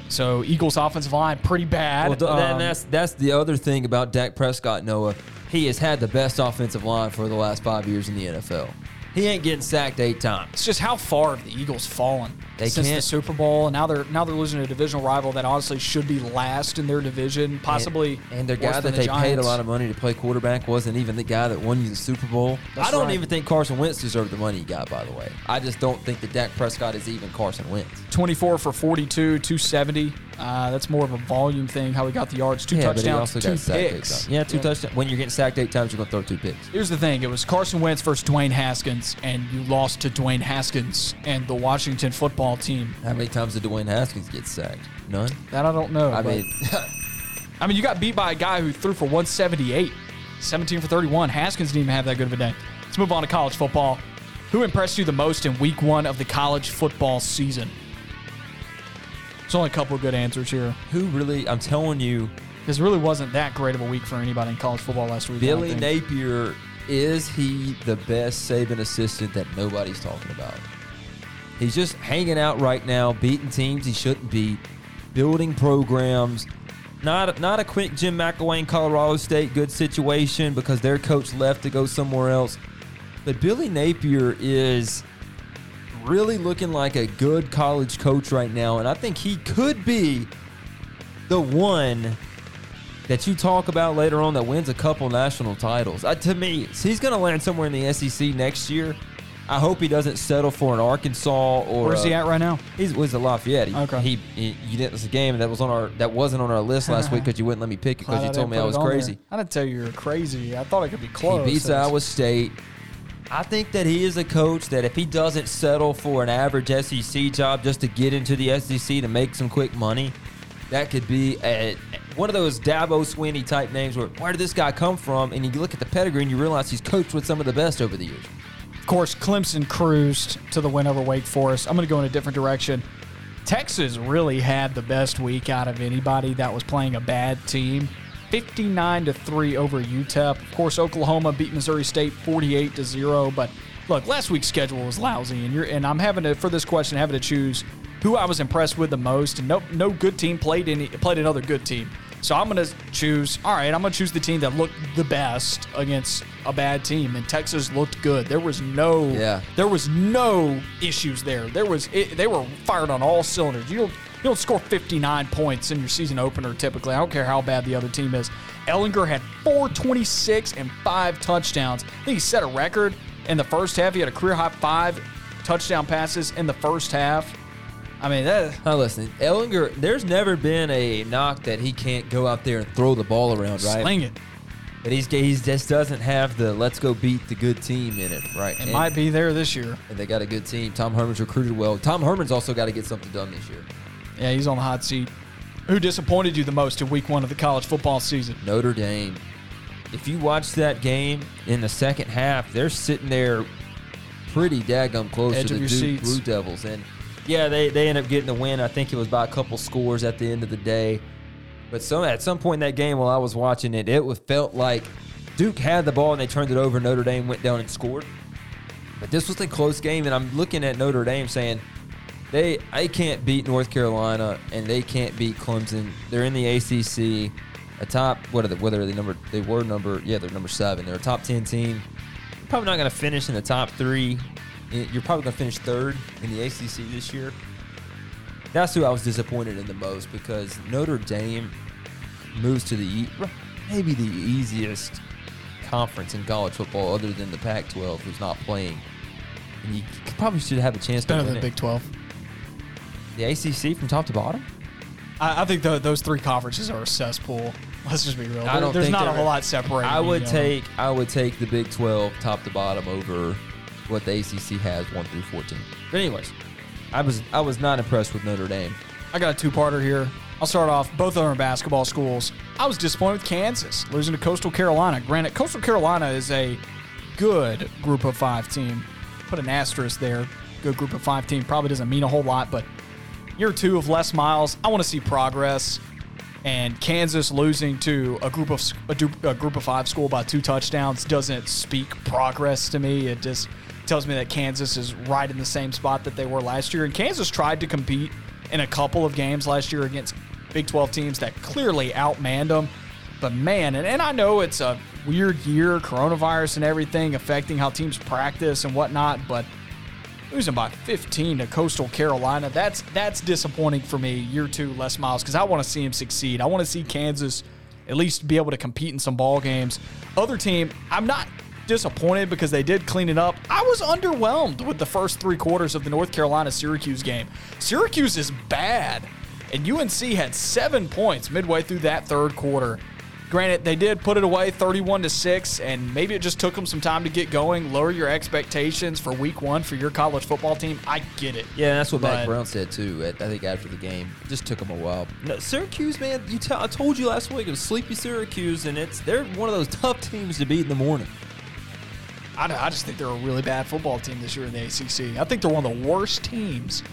So Eagles offensive line pretty bad. Well, Um, and that's that's the other thing about Dak Prescott, Noah. He has had the best offensive line for the last five years in the NFL. He ain't getting sacked eight times. it's just how far have the Eagles fallen They since the can't- Super Bowl, and now they're now they're losing a divisional rival that honestly should be last in their division, possibly. And, and their guy that the they paid a lot of money to play quarterback wasn't even the guy that won you the Super Bowl. That's I don't right. even think Carson Wentz deserved the money he got, by the way. I just don't think that Dak Prescott is even Carson Wentz. 24 for 42, 270. Uh, that's more of a volume thing. How he got the yards, two yeah, touchdowns, two picks. Yeah, two touchdowns. When you're getting sacked eight times, you're going to throw two picks. Here's the thing: it was Carson Wentz versus Dwayne Haskins, and you lost to Dwayne Haskins and the Washington football team. How many times did Dwayne Haskins get sacked? None. That I don't know. I mean, I mean, you got beat by a guy who threw for 178, 17 for 31. Haskins didn't even have that good of a day. Let's move on to college football. Who impressed you the most in week one of the college football season? There's only a couple of good answers here. who really? I'm telling you, This really wasn't that great of a week for anybody in college football last week. Billy. Napier is he the best Saban assistant that nobody's talking about? He's just hanging out right now, beating teams he shouldn't beat, building programs. Not not a quick Jim McElwain Colorado State good situation because their coach left to go somewhere else. But Billy Napier is really looking like a good college coach right now, and I think he could be the one that you talk about later on that wins a couple national titles. Uh, to me, he's going to land somewhere in the SEC next year. I hope he doesn't settle for an Arkansas or Where's he uh, at right now? He's was at Lafayette. He, Okay. He, he you didn't. A game that was on our that wasn't on our list last week because you wouldn't let me pick it because you told me I was on there. crazy. I didn't tell you you were crazy. I thought it could be close. He beats Iowa State. I think that he is a coach that if he doesn't settle for an average SEC job just to get into the SEC to make some quick money, that could be a, one of those Dabo Swinney type names where where did this guy come from? And you look at the pedigree and you realize he's coached with some of the best over the years. Of course, Clemson cruised to the win over Wake Forest. I'm going to go in a different direction. Texas really had the best week out of anybody that was playing a bad team. 59 to 3 over UTEP. Of course, Oklahoma beat Missouri State 48 to 0, but look, last week's schedule was lousy and you're and I'm having to for this question having to choose who I was impressed with the most and no no good team played any played another good team. So I'm going to choose, all right, I'm going to choose the team that looked the best against a bad team. And Texas looked good. There was no Yeah. there was no issues there. There was it, they were fired on all cylinders. You don't you don't score 59 points in your season opener typically. I don't care how bad the other team is. Ehlinger had 426 and five touchdowns. I think he set a record in the first half. He had a career high five touchdown passes in the first half. I mean, that, Now listen, Ehlinger. There's never been a knock that he can't go out there and throw the ball around, right? sling it. But he's he just doesn't have the let's go beat the good team in it, right? It And- might be there this year. and they got a good team. Tom Herman's recruited well. Tom Herman's also got to get something done this year. Yeah, he's on the hot seat. Who disappointed you the most in week one of the college football season? Notre Dame. If you watch that game in the second half, they're sitting there pretty daggum close Edge to the Duke seats. Blue Devils. And yeah, they, they end up getting the win. I think it was by a couple scores at the end of the day. But so at some point in that game while I was watching it, it was felt like Duke had the ball and they turned it over. Notre Dame went down and scored. But this was a close game, and I'm looking at Notre Dame saying they I can't beat North Carolina and they can't beat Clemson. They're in the ACC, a top what are they? Whether they number they were number yeah they're number seven. They're a top ten team. You're probably not going to finish in the top three. You're probably going to finish third in the ACC this year. That's who I was disappointed in the most because Notre Dame moves to the maybe the easiest conference in college football other than the Pac-12, who's not playing. And you probably should have a chance to Better win than it. Big 12. The ACC from top to bottom. I, I think tho- those three conferences are a cesspool. Let's just be real. I There- don't There's not a whole lot separating. I would you uh, know. take I would take the Big 12 top to bottom over what the ACC has 1 through 14. But anyways, I was I was not impressed with Notre Dame. I got a two-parter here. I'll start off. Both of them are basketball schools. I was disappointed with Kansas losing to Coastal Carolina. Granted, Coastal Carolina is a good Group of Five team. Put an asterisk there. Good Group of Five team probably doesn't mean a whole lot, but year two of Les Miles, I want to see progress. And Kansas losing to a group of a, group of five school by two touchdowns doesn't speak progress to me. It just tells me that Kansas is right in the same spot that they were last year. And Kansas tried to compete in a couple of games last year against Big 12 teams that clearly outmanned them. But man, and, and I know it's a weird year, coronavirus and everything affecting how teams practice and whatnot, but losing by 15 to Coastal Carolina. That's that's disappointing for me. Year two, Les Miles, because I want to see him succeed. I want to see Kansas at least be able to compete in some ball games. Other team, I'm not disappointed because they did clean it up. I was underwhelmed with the first three quarters of the North Carolina Syracuse game. Syracuse is bad, and UNC had seven points midway through that third quarter. Granted, they did put it away 31 to 6, and maybe it just took them some time to get going. Lower your expectations for week one for your college football team. I get it. Yeah, that's what Matt Brown said too. I think after the game, it just took them a while. No, Syracuse, man, you tell I told you last week it was sleepy Syracuse, and it's they're one of those tough teams to beat in the morning. I, I just think they're a really bad football team this year in the ACC. I think they're one of the worst teams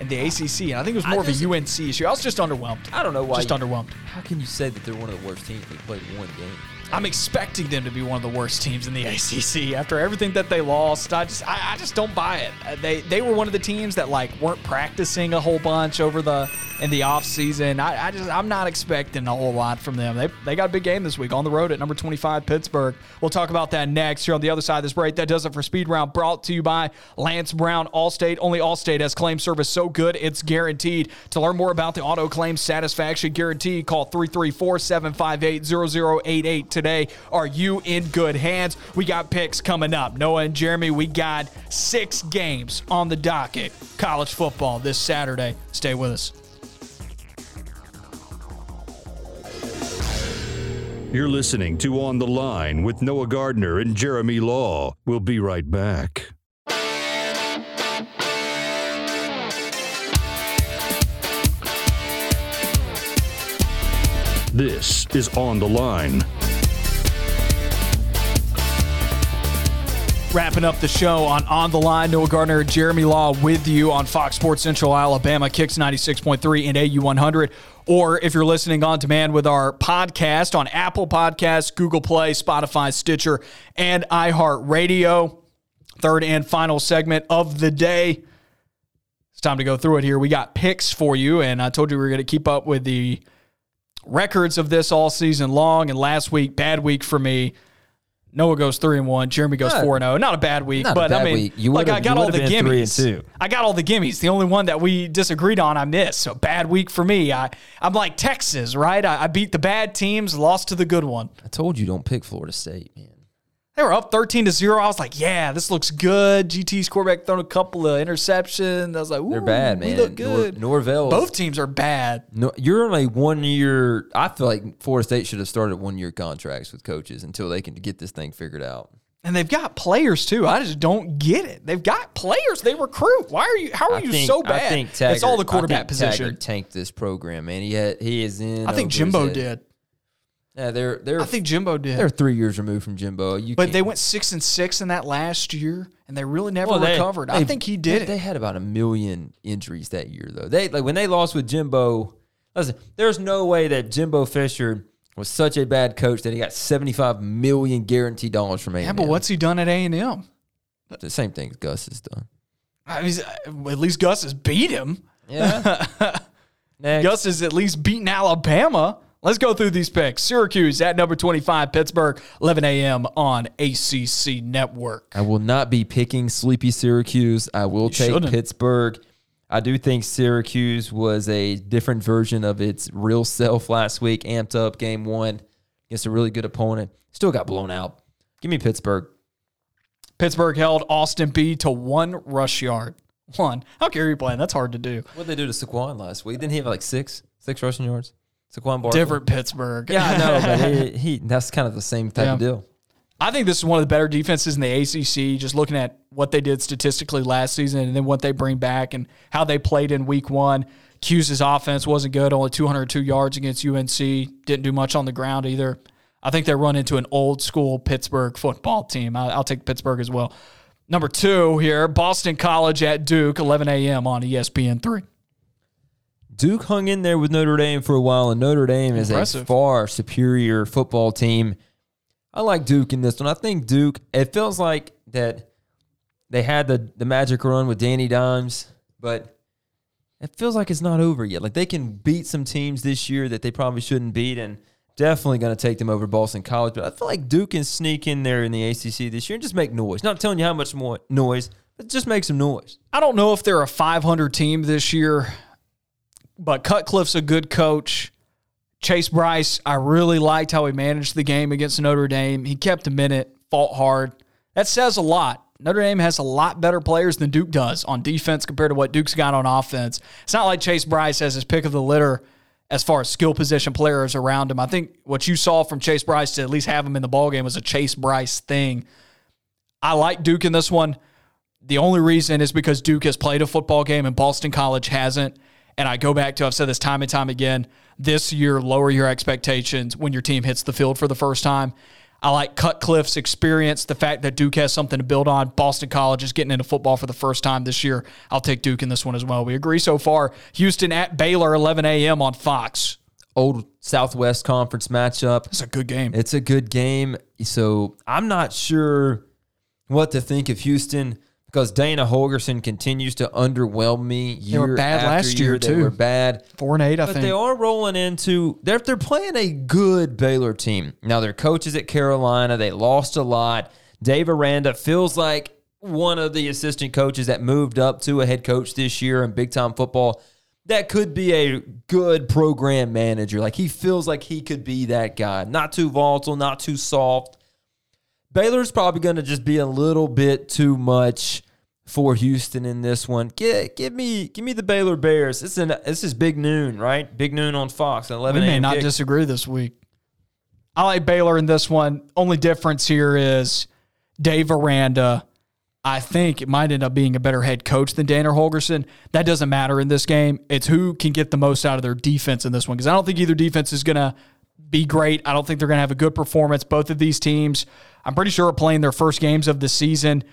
in the ACC, and I think it was I more just- of a UNC issue. I was just underwhelmed. I don't know why. Just you- underwhelmed. How can you say that they're one of the worst teams? They played one game. I'm expecting them to be one of the worst teams in the ACC after everything that they lost. I just, I, I just don't buy it. Uh, They, they were one of the teams that like weren't practicing a whole bunch over the in the off season. I, I just, I'm not expecting a whole lot from them. They, they got a big game this week on the road at number 25 Pittsburgh. We'll talk about that next here on the other side of this break. That does it for Speed Round, brought to you by Lance Brown, Allstate. Only Allstate has claim service so good it's guaranteed. To learn more about the auto claim satisfaction guarantee, call 334 758 0088 today. Are you in good hands? We got picks coming up. Noah and Jeremy, we got six games on the docket. College football this Saturday. Stay with us. You're listening to On the Line with Noah Gardner and Jeremy Law. We'll be right back. This is On the Line. Wrapping up the show on On the Line, Noah Gardner, Jeremy Law with you on Fox Sports Central Alabama, Kicks 96.3 and AU 100. Or if you're listening on demand with our podcast on Apple Podcasts, Google Play, Spotify, Stitcher, and iHeartRadio. Third and final segment of the day. It's time to go through it here. We got picks for you, and I told you we were going to keep up with the records of this all season long. And last week, bad week for me. Noah goes three and one. Jeremy goes Not- four and zero. Not a bad week, not but I mean, week. You like I got all the would've been three and gimmies. I got all the gimmies. The only one that we disagreed on, I missed. So bad week for me. I I'm like Texas, right? I, I beat the bad teams, lost to the good one. I told you don't pick Florida State, man. They were up 13 to 0. I was like, yeah, this looks good. GT's quarterback thrown a couple of interceptions. I was like, Ooh, They're bad, we man. look good. Nor- Norvell. Both teams are bad. No, you're on a one year. I feel like Florida State should have started one year contracts with coaches until they can get this thing figured out. And they've got players too. I just don't get it. They've got players. They recruit. Why are you? How are I you think- so bad? I think it's all the I quarterback think position. Taggart tanked this program, man. He had, he is in. I think Jimbo did. Yeah, they're they're I think Jimbo did. they're three years removed from Jimbo. You but can't- they went six and six in that last year, and they really never Well, they- recovered. I they- think he did they, it. They had about a million injuries that year, though. They like when they lost with Jimbo. Listen, there's no way that Jimbo Fisher was such a bad coach that he got 75 million guaranteed dollars from A&M. yeah, but what's he done at A and M? the same thing Gus has done? I mean, uh, At least Gus has beat him. Yeah. Next. Gus has at least beaten Alabama. Let's go through these picks. Syracuse at number 25, Pittsburgh, 11 a.m. on ACC Network. I will not be picking sleepy Syracuse. I will take shouldn't. Pittsburgh. I do think Syracuse was a different version of its real self last week, amped up game one against a really good opponent. Still got blown out. Give me Pittsburgh. Pittsburgh held Austin Peay to one rush yard. One. How care you playing? That's hard to do. What did they do to Saquon last week? Didn't he have like six, six rushing yards? Saquon Barkley. Different Pittsburgh. Yeah, I know, but he, he that's kind of the same type of deal. I think this is one of the better defenses in the ACC. Just looking at what they did statistically last season and then what they bring back and how they played in week one. 'Cuse's offense wasn't good, only 202 yards against UNC. Didn't do much on the ground either. I think they run into an old school Pittsburgh football team. I- I'll take Pittsburgh as well. Number two here, Boston College at Duke, 11 a.m. on E ESPN3. Duke hung in there with Notre Dame for a while, and Notre Dame is a far superior football team. I like Duke in this one. I think Duke, it feels like that they had the, the magic run with Danny Dimes, but it feels like it's not over yet. Like they can beat some teams this year that they probably shouldn't beat, and definitely going to take them over Boston College. But I feel like Duke can sneak in there in the ACC this year and just make noise. Not telling you how much more noise, but just make some noise. I don't know if they're a 500 team this year, but Cutcliffe's a good coach. Chase Brice, I really liked how he managed the game against Notre Dame. He kept a minute, fought hard. That says a lot. Notre Dame has a lot better players than Duke does on defense compared to what Duke's got on offense. It's not like Chase Brice has his pick of the litter as far as skill position players around him. I think what you saw from Chase Brice to at least have him in the ballgame was a Chase Brice thing. I like Duke in this one. The only reason is because Duke has played a football game and Boston College hasn't. And I go back to, I've said this time and time again, this year, lower your expectations when your team hits the field for the first time. I like Cutcliffe's experience, the fact that Duke has something to build on. Boston College is getting into football for the first time this year. I'll take Duke in this one as well. We agree so far. Houston at Baylor, 11 a.m. on Fox. Old Southwest Conference matchup. It's a good game. It's a good game. So I'm not sure what to think of Houston because Dana Holgorsen continues to underwhelm me. Year were bad last year, They too. were bad. Four and eight, I But think. they are rolling into they're they're playing a good Baylor team. Now their coaches at Carolina, they lost a lot. Dave Aranda feels like one of the assistant coaches that moved up to a head coach this year in big time football. That could be a good program manager. Like he feels like he could be that guy. Not too volatile, not too soft. Baylor's probably going to just be a little bit too much for Houston in this one. Give, give me give me the Baylor Bears. It's an this is big noon, right? Big noon on Fox. An We 11 may not kick. disagree this week. I like Baylor in this one. Only difference here is Dave Aranda. I think it might end up being a better head coach than Dana Holgorsen. That doesn't matter in this game. It's who can get the most out of their defense in this one. Because I don't think either defense is going to be great. I don't think they're going to have a good performance. Both of these teams, I'm pretty sure, are playing their first games of the season.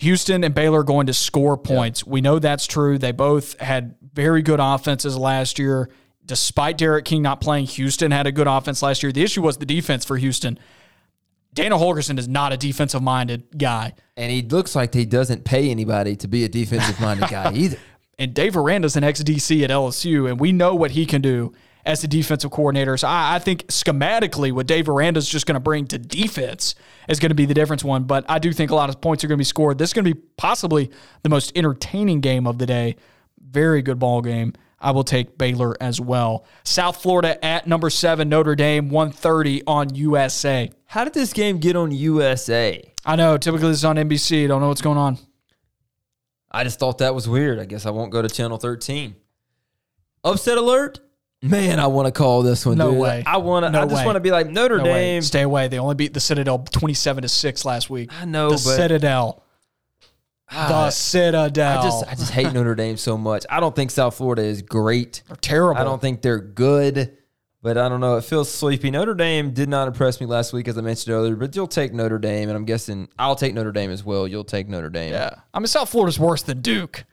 Houston and Baylor are going to score points. We know that's true. They both had very good offenses last year. Despite D'Eriq King not playing, Houston had a good offense last year. The issue was the defense for Houston. Dana Holgorsen is not a defensive minded guy. and he looks like he doesn't pay anybody to be a defensive minded guy either. And Dave Aranda's an ex DC at LSU, and we know what he can do. As the defensive coordinators. I, I think schematically, what Dave Aranda's just going to bring to defense is going to be the difference one. But I do think a lot of points are going to be scored. This is going to be possibly the most entertaining game of the day. Very good ball game. I will take Baylor as well. South Florida at number seven, Notre Dame, 130 on USA. How did this game get on USA? I know, typically this is on NBC. Don't know what's going on. I just thought that was weird. I guess I won't go to channel 13. Upset alert? Man, I want to call this one. No dude. way. I want to. No I just way. want to be like Notre No way. Dame. Stay away. They only beat the Citadel 27 to 6 last week. I know, the but Citadel. Ah, the Citadel. I just I just hate Notre Dame so much. I don't think South Florida is great. They're terrible. I don't think they're good, but I don't know. It feels sleepy. Notre Dame did not impress me last week, as I mentioned earlier. But you'll take Notre Dame, and I'm guessing I'll take Notre Dame as well. You'll take Notre Dame. Yeah. I mean, South Florida's worse than Duke.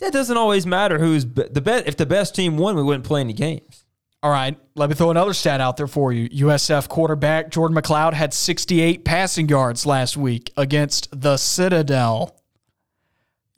That doesn't always matter. Who's be- the best? If the best team won, we wouldn't play any games. All right, let me throw another stat out there for you. USF quarterback Jordan McCloud had 68 passing yards last week against the Citadel.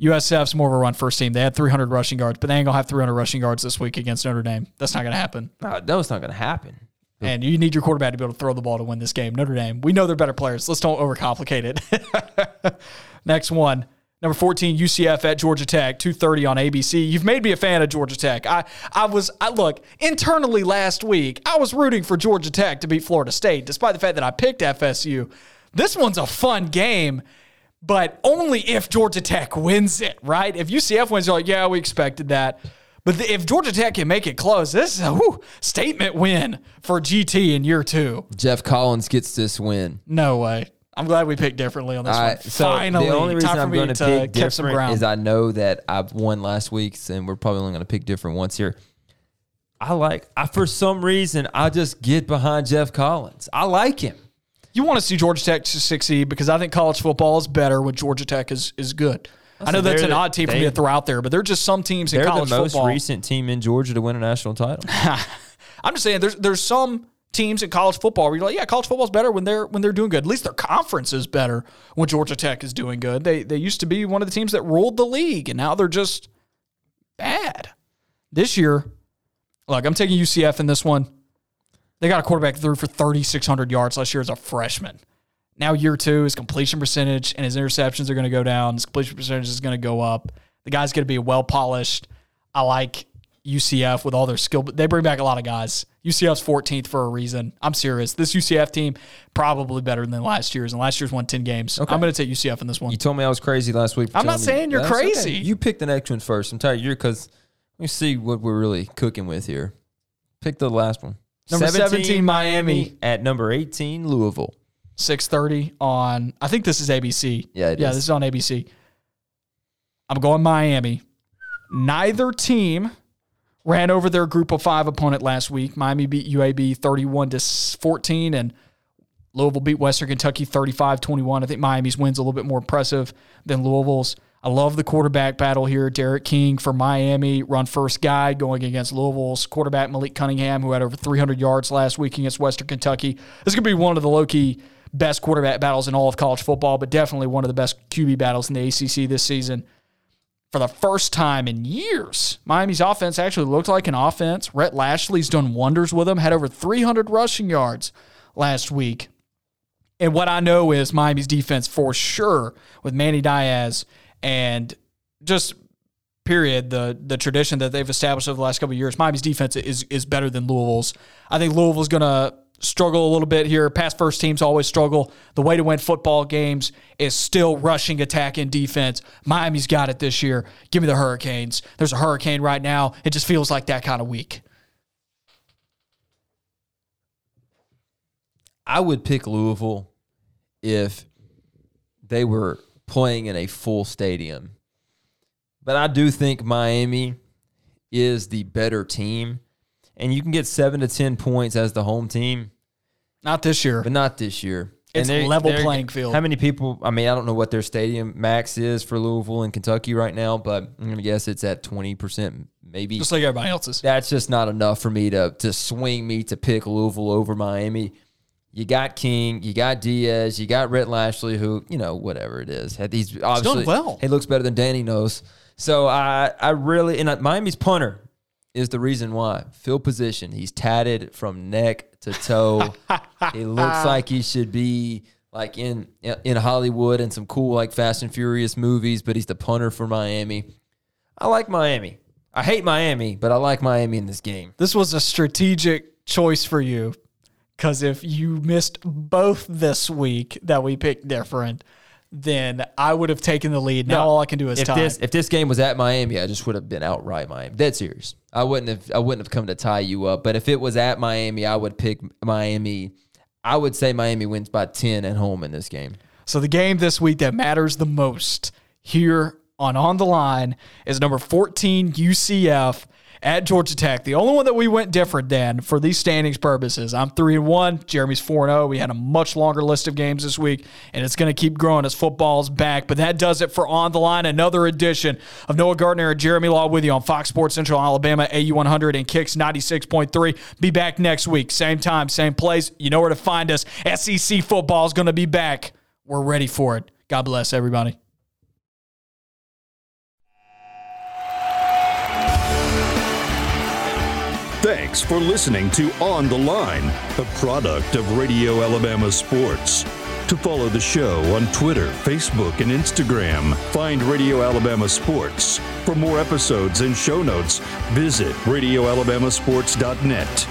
USF's more of a run first team. They had 300 rushing yards, but they ain't going to have 300 rushing yards this week against Notre Dame. That's not going to happen. No, that's not going to happen. And you need your quarterback to be able to throw the ball to win this game. Notre Dame, we know they're better players. Let's don't overcomplicate it. Next one. Number 14, UCF at Georgia Tech, 230 on ABC. You've made me a fan of Georgia Tech. I, I was, I look, internally last week, I was rooting for Georgia Tech to beat Florida State, despite the fact that I picked FSU. This one's a fun game, but only if Georgia Tech wins it, right? If UCF wins, you're like, yeah, we expected that. But the, if Georgia Tech can make it close, this is a whew, statement win for GT in year two. Geoff Collins gets this win. No way. I'm glad we picked differently on this one. so Finally, the only reason time for I'm me going to to pick catch some different ground. is I know that I've won last week's, and we're probably only going to pick different ones here. I like. I for some reason I just get behind Geoff Collins. I like him. you want to see Georgia Tech to succeed because I think college football is better when Georgia Tech is is good. I know that's they're an the- odd team for me they- to throw out there, but there are just some teams in They're the college most football. recent team in Georgia to win a national title. I'm just saying there's there's some teams in college football where you're like, yeah, college football's better when they're when they're doing good. At least their conference is better when Georgia Tech is doing good. They they used to be one of the teams that ruled the league, and now they're just bad. This year, look, I'm taking UCF in this one. They got a quarterback through for 3,600 yards last year as a freshman. Now year two, his completion percentage and his interceptions are going to go down. His completion percentage is going to go up. The guy's going to be well polished. I like UCF with all their skill. But they bring back a lot of guys. UCF's 14th for a reason. I'm serious. This UCF team probably better than last year's, and last year's won 10 games. Okay. I'm going to take UCF in this one. You told me I was crazy last week. I'm not telling me- saying you're That's okay. crazy. You pick the next one first. I'm tired of you because let me see what we're really cooking with here. Pick the last one. Number 17, Miami. at number 18 Louisville. 6:30 on. I think this is ABC. Yeah, it yeah, is. this is on ABC. I'm going Miami. Neither team ran over their group of five opponent last week. Miami beat UAB 31 to 14, and Louisville beat Western Kentucky 35 21. I think Miami's win's a little bit more impressive than Louisville's. I love the quarterback battle here. D'Eriq King for Miami, run first guy going against Louisville's quarterback Malik Cunningham, who had over 300 yards last week against Western Kentucky. This is going to be one of the low key best quarterback battles in all of college football, but definitely one of the best QB battles in the ACC this season. For the first time in years, Miami's offense actually looked like an offense. Rhett Lashlee's done wonders with them, had over 300 rushing yards last week. And what I know is Miami's defense for sure with Manny Diaz and just period the the tradition that they've established over the last couple of years. Miami's defense is is better than Louisville's. I think Louisville's going to struggle a little bit here. Past first teams always struggle. The way to win football games is still rushing attack and defense. Miami's got it this year. Give me the Hurricanes. There's a hurricane right now. It just feels like that kind of week. I would pick Louisville if they were playing in a full stadium. But I do think Miami is the better team. And you can get seven to 10 points as the home team, Not this year. but not this year. It's they're- level they're- playing field. How many people? I mean, I don't know what their stadium max is for Louisville and Kentucky right now, but I'm going to guess it's at 20%, maybe. Just like everybody else's. that's just not enough for me to to swing me to pick Louisville over Miami. You got King, you got Diaz, you got Rhett Lashlee, who you know whatever it is. These obviously well. He looks better than Dan Enos. So I I really and Miami's punter is the reason why. Field position. He's tatted from neck to toe. he looks like he should be like in in Hollywood and some cool like Fast and Furious movies, but he's the punter for Miami. I like Miami. I hate Miami, but I like Miami in this game. This was a strategic choice for you because if you missed both this week that we picked different, then I would have taken the lead. Now No, all I can do is if tie. this if this game was at Miami, I just would have been outright Miami. Dead serious. I wouldn't have I wouldn't have come to tie you up. But if it was at Miami, I would pick Miami. I would say Miami wins by ten at home in this game. So the game this week that matters the most here on On the Line is number 14 UCF at Georgia Tech. The only one that we went different, Dan, for these standings purposes. I'm 3 and 1, Jeremy's 4 and 0. We had a much longer list of games this week, and it's going to keep growing as football's back. But that does it for On the Line, another edition of Noah Gardner and Jeremy Law with you on Fox Sports Central Alabama, AU100 and Kicks 96.3. Be back next week, same time, same place. You know where to find us. SEC football is going to be back. We're ready for it. God bless everybody. Thanks for listening to On the Line, a product of Radio Alabama Sports. To follow the show on Twitter, Facebook, and Instagram, find Radio Alabama Sports. For more episodes and show notes, visit radioalabamasports.net.